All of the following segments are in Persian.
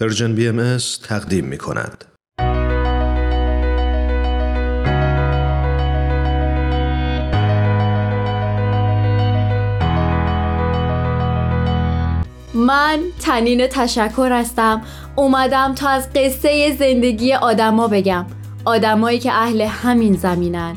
پرژن بی ام تقدیم می کند. من تنین تشکر هستم. اومدم تا از قصه زندگی آدما بگم. آدمایی که اهل همین زمینن.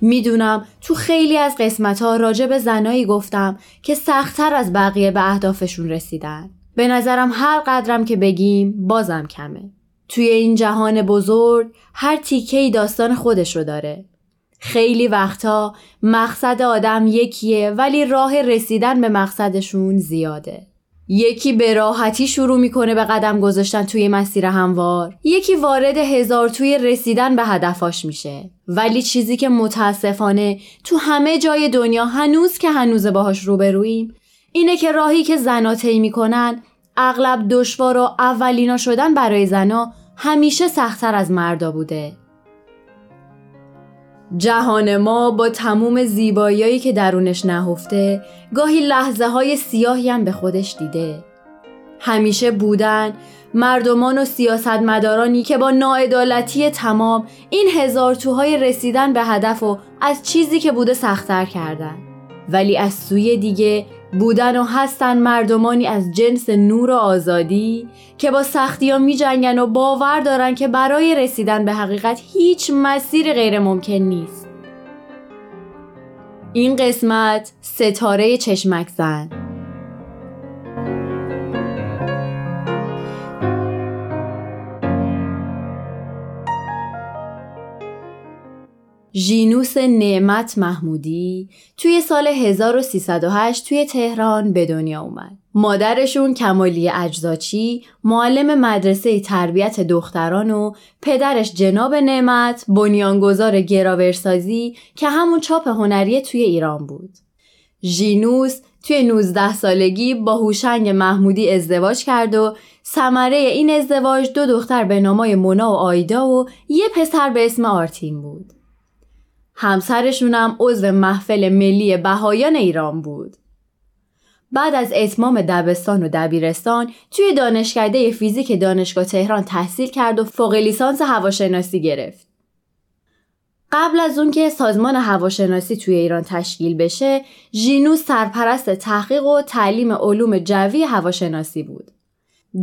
می‌دونم تو خیلی از قسمت ها راجع به زنایی گفتم که سختتر از بقیه به اهدافشون رسیدن. به نظرم هر قدرم که بگیم بازم کمه. توی این جهان بزرگ هر تیکه داستان خودش رو داره. خیلی وقتا مقصد آدم یکیه ولی راه رسیدن به مقصدشون زیاده. یکی به راحتی شروع می‌کنه به قدم گذاشتن توی مسیر هموار. یکی وارد هزار توی رسیدن به هدفاش میشه. ولی چیزی که متاسفانه تو همه جای دنیا هنوز که هنوز باهاش روبرویم اینه که راهی که زنا طی می‌کنن اغلب دشوار و اولینا شدن برای زنا همیشه سختتر از مردا بوده. جهان ما با تموم زیباییایی که درونش نهفته گاهی لحظه های سیاهی هم به خودش دیده. همیشه بودن مردمان و سیاستمدارانی که با ناعدالتی تمام این هزار توهای رسیدن به هدف و از چیزی که بوده سختتر کردن. ولی از سوی دیگه بودن و هستن مردمانی از جنس نور و آزادی که با سختی ها می جنگن و باور دارن که برای رسیدن به حقیقت هیچ مسیر غیر ممکن نیست. این قسمت ستاره چشمک زن. ژینوس نعمت محمودی توی سال 1308 توی تهران به دنیا اومد. مادرشون کمالی اجزاچی معلم مدرسه تربیت دختران و پدرش جناب نعمت بنیانگذار گراورسازی که همون چاپ هنری توی ایران بود. ژینوس توی 19 سالگی با هوشنگ محمودی ازدواج کرد و ثمره این ازدواج دو دختر به نامای مونا و آیدا و یه پسر به اسم آرتین بود. همسرشونم عضو محفل ملی بهایان ایران بود. بعد از اتمام دبستان و دبیرستان توی دانشکده فیزیک دانشگاه تهران تحصیل کرد و فوق لیسانس هواشناسی گرفت. قبل از اون که سازمان هواشناسی توی ایران تشکیل بشه، ژینوس سرپرست تحقیق و تعلیم علوم جوی هواشناسی بود.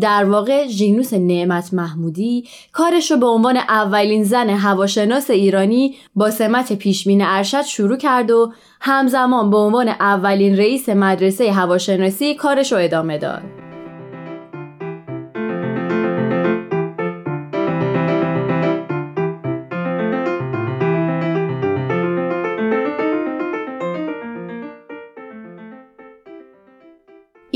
در واقع ژینوس نعمت محمودی کارش رو به عنوان اولین زن هواشناس ایرانی با سمت پیشمین ارشد شروع کرد و همزمان به عنوان اولین رئیس مدرسه هواشناسی کارش رو ادامه داد.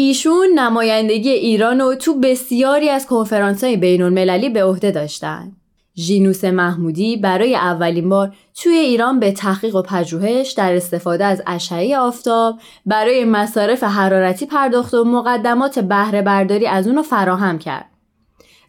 ایشون نمایندگی ایران رو تو بسیاری از کنفرانس های بین المللی به عهده داشتن. ژینوس محمودی برای اولین بار توی ایران به تحقیق و پژوهش در استفاده از اشعه آفتاب برای مصارف حرارتی پرداخت و مقدمات بهره برداری از اونو فراهم کرد.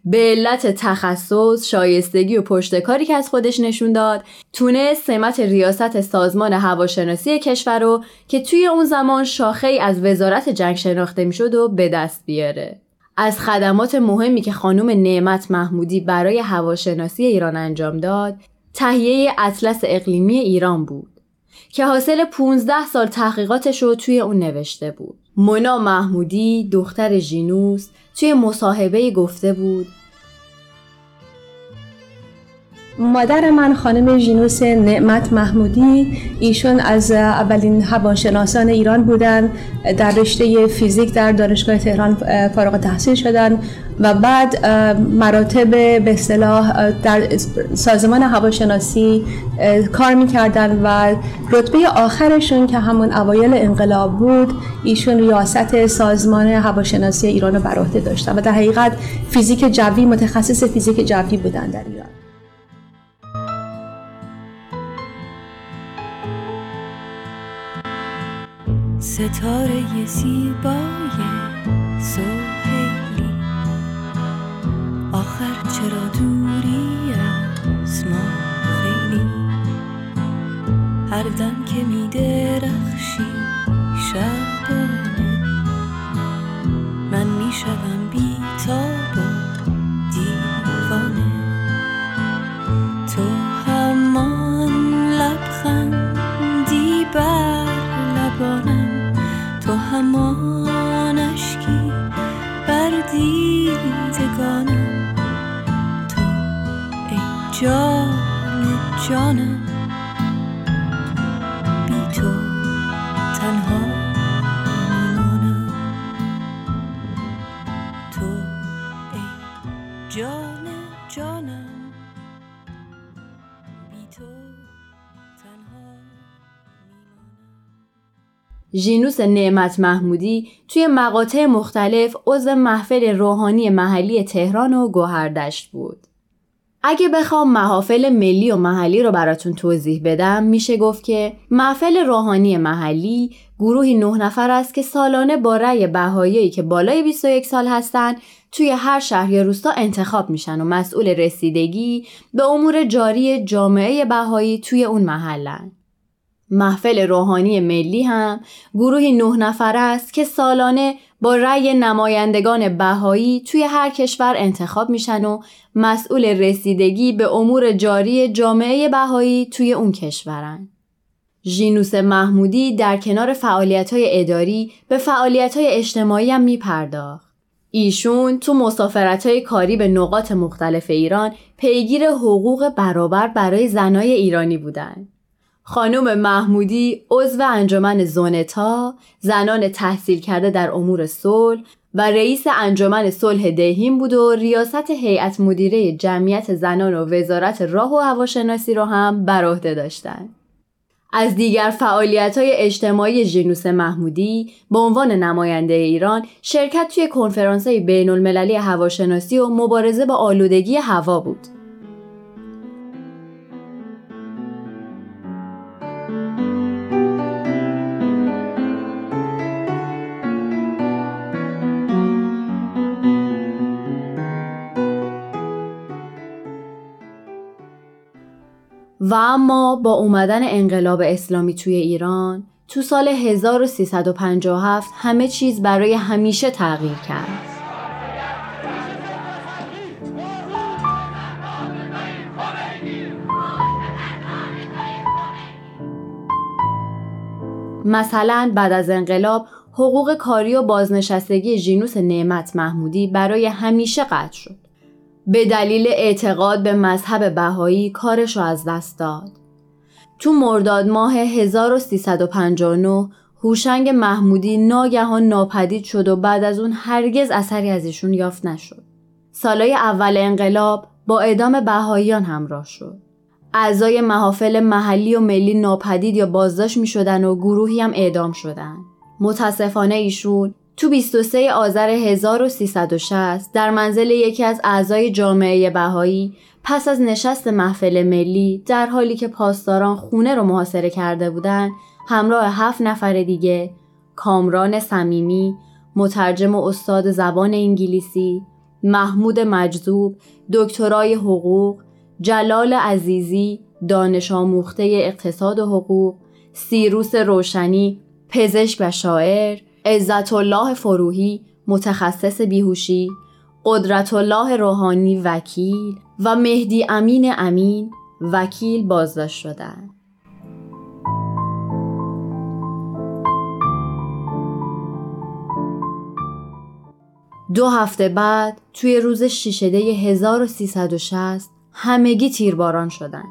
به علت تخصص، شایستگی و پشتکاری که از خودش نشون داد، تونه سمت ریاست سازمان هواشناسی کشور رو که توی اون زمان شاخه ای از وزارت جنگ شناخته می‌شد و به دست بیاره. از خدمات مهمی که خانم نعمت محمودی برای هواشناسی ایران انجام داد، تهیه اطلس اقلیمی ایران بود که حاصل 15 سال تحقیقاتش رو توی اون نوشته بود. مونا محمودی دختر ژینوس توی مصاحبه گفته بود مادر من خانم ژینوس نعمت محمودی ایشون از اولین هواشناسان ایران بودن در رشته فیزیک در دانشگاه تهران فارغ تحصیل شدن و بعد مراتب به اصطلاح در سازمان هواشناسی کار می‌کردن و رتبه آخرشون که همون اوایل انقلاب بود ایشون ریاست سازمان هواشناسی ایران رو بر عهده داشتن و در حقیقت فیزیک جوی متخصص فیزیک جوی بودن در ایران. ستاره زیبای سوهیلی آخر چرا دوری از ما خیلی؟ هر دم که می جانم. بی تو تنها میمانم. تو ای جان جانم. بی تو تنها ژینوس نعمت محمودی توی مقاطع مختلف عضو محفل روحانی محلی تهران و گوهردشت بود. اگه بخوام محافل ملی و محلی رو براتون توضیح بدم میشه گفت که محفل روحانی محلی گروهی نه نفر است که سالانه با رأی بهایی که بالای 21 سال هستن توی هر شهر یا روستا انتخاب میشن و مسئول رسیدگی به امور جاری جامعه بهایی توی اون محلن. محفل روحانی ملی هم گروهی نه نفر است که سالانه با رأی نمایندگان بهایی توی هر کشور انتخاب میشن و مسئول رسیدگی به امور جاری جامعه بهایی توی اون کشورن. ژینوس محمودی در کنار فعالیت‌های اداری به فعالیت‌های اجتماعی هم میپرداخت. ایشون تو مسافرت‌های کاری به نقاط مختلف ایران پیگیر حقوق برابر برای زنای ایرانی بودند. خانم محمودی عضو انجمن زونتا، زنان تحصیل کرده در امور صلح و رئیس انجمن صلح دهیم بود و ریاست هیئت مدیره جمعیت زنان و وزارت راه و هواشناسی را هم بر عهده داشتند. از دیگر فعالیت های اجتماعی ژینوس محمودی به عنوان نماینده ایران شرکت توی کنفرانس بین المللی هواشناسی و مبارزه با آلودگی هوا بود. و اما با اومدن انقلاب اسلامی توی ایران تو سال 1357 همه چیز برای همیشه تغییر کرد. مثلا بعد از انقلاب حقوق کاری و بازنشستگی ژینوس نعمت محمودی برای همیشه قطع شد. به دلیل اعتقاد به مذهب بهایی کارش رو از دست داد. تو مرداد ماه 1359 هوشنگ محمودی ناگهان ناپدید شد و بعد از اون هرگز اثری از ایشون یافت نشد. سالای اول انقلاب با اعدام بهاییان همراه شد. اعضای محافل محلی و ملی ناپدید یا بازداشت می شدن و گروهی هم اعدام شدن. متاسفانه ایشون تو 23 آذر 1360 در منزل یکی از اعضای جامعه بهایی پس از نشست محفل ملی در حالی که پاسداران خونه رو محاصره کرده بودند همراه هفت نفر دیگه کامران صمیمی مترجم و استاد زبان انگلیسی محمود مجذوب دکترای حقوق جلال عزیزی دانش آموخته اقتصاد و حقوق سیروس روشنی پزشک و شاعر عزت الله فروهی متخصص بیهوشی قدرت الله روحانی وکیل و مهدی امین امین وکیل بازداشت شدند. دو هفته بعد توی روز شیشده 1360 همگی تیرباران شدن.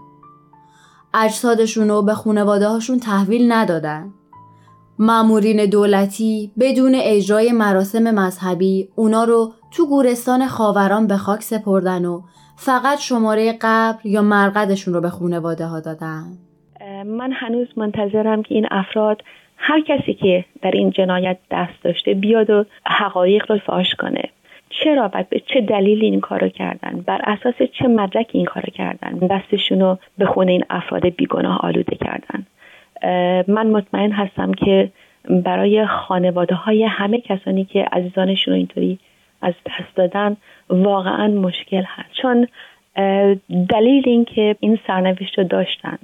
اجسادشون رو به خونواده هاشون تحویل ندادن. مامورین دولتی بدون اجرای مراسم مذهبی اونا رو تو گورستان خاوران به خاک سپردن و فقط شماره قبر یا مرقدشون رو به خونواده ها دادن. من هنوز منتظرم که این افراد هر کسی که در این جنایت دست داشته بیاد و حقایق رو فاش کنه. چرا و به چه دلیلی این کارو کردن؟ بر اساس چه مدرکی این کارو کردن؟ دستشون رو به خونه این افراد بیگناه آلوده کردن. من مطمئن هستم که برای خانواده های همه کسانی که عزیزانشون اینطوری از دست دادن واقعا مشکل هست. چون دلیل اینکه این سرنوشت رو داشتن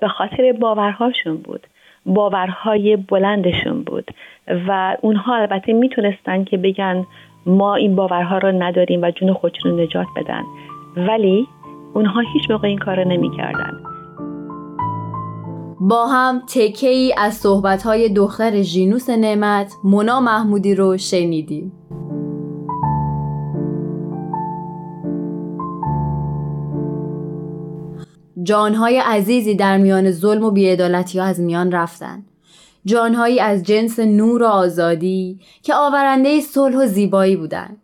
به خاطر باورهاشون بود باورهای بلندشون بود و اونها البته می‌تونستن که بگن ما این باورها رو نداریم و جون خودشون رو نجات بدن. ولی اونها هیچ موقع این کار رو نمی‌کردن. با هم تکه ای از صحبت های دختر ژینوس نعمت مونا محمودی رو شنیدیم. جانهای عزیزی در میان ظلم و بیعدالتی از میان رفتن. جانهایی از جنس نور و آزادی که آورنده صلح و زیبایی بودن.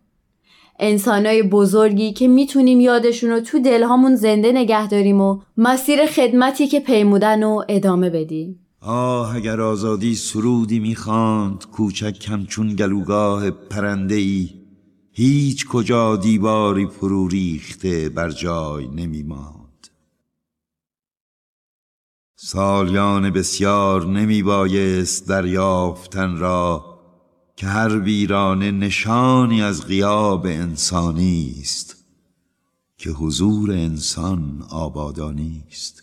انسانای بزرگی که می‌تونیم یادشون رو تو دلهامون زنده نگه داریم و مسیر خدمتی که پیمودن و ادامه بدیم. آه اگر آزادی سرودی می‌خواند کوچک کمچون گلوگاه پرنده ای هیچ کجا دیواری فرو ریخته بر جای نمیماند. سالیان بسیار نمی بایست دریافتن را که هر ویرانه نشانی از غیاب انسانی است که حضور انسان آبادانی است.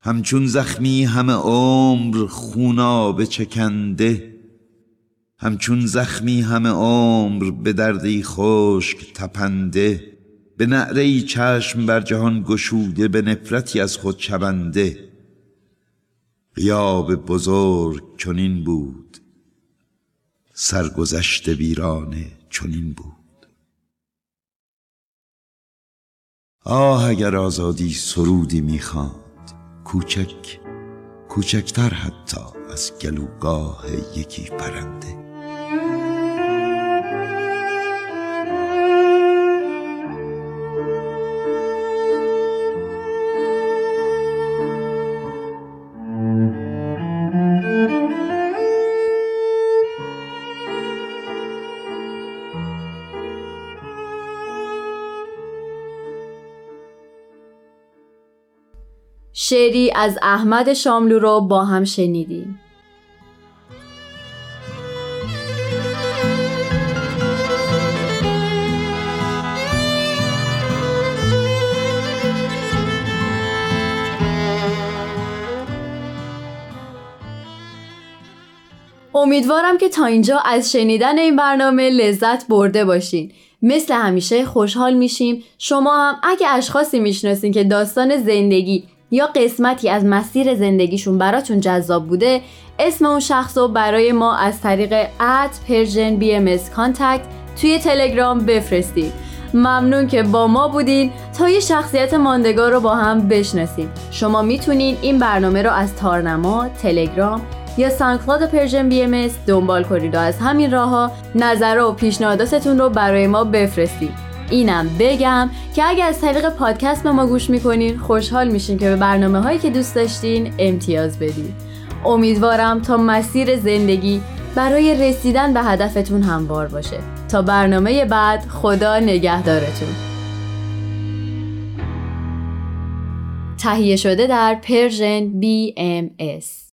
همچون زخمی همه عمر خونابه چکنده همچون زخمی همه عمر به دردی خشک تپنده به نعره چشم بر جهان گشوده به نفرتی از خود شبنده غیاب بزرگ چنین بود سرگذشت ویرانه چنین بود. آه اگر آزادی سرودی می‌خواند کوچک کوچکتر حتی از گلوگاه یکی پرنده. شعری از احمد شاملو رو با هم شنیدیم. امیدوارم که تا اینجا از شنیدن این برنامه لذت برده باشین. مثل همیشه خوشحال میشیم. شما هم اگه اشخاصی می‌شناسین که داستان زندگی یا قسمتی از مسیر زندگیشون براتون جذاب بوده اسم اون شخص رو برای ما از طریق at Persian BM Contact توی تلگرام بفرستید. ممنون که با ما بودین تا یه شخصیت ماندگار رو با هم بشناسیم. شما می‌تونین این برنامه رو از تارنما، تلگرام یا SoundCloud Persian BM دنبال کنید و از همین راه ها نظر و پیشنهاداتتون رو برای ما بفرستید. اینم بگم که اگر از طریق پادکست به ما گوش می‌کنین خوشحال میشیم که به برنامه هایی که دوست داشتین امتیاز بدین. امیدوارم تا مسیر زندگی برای رسیدن به هدفتون هموار باشه. تا برنامه بعد خدا نگهدارتون. تهیه شده در پرژن BMS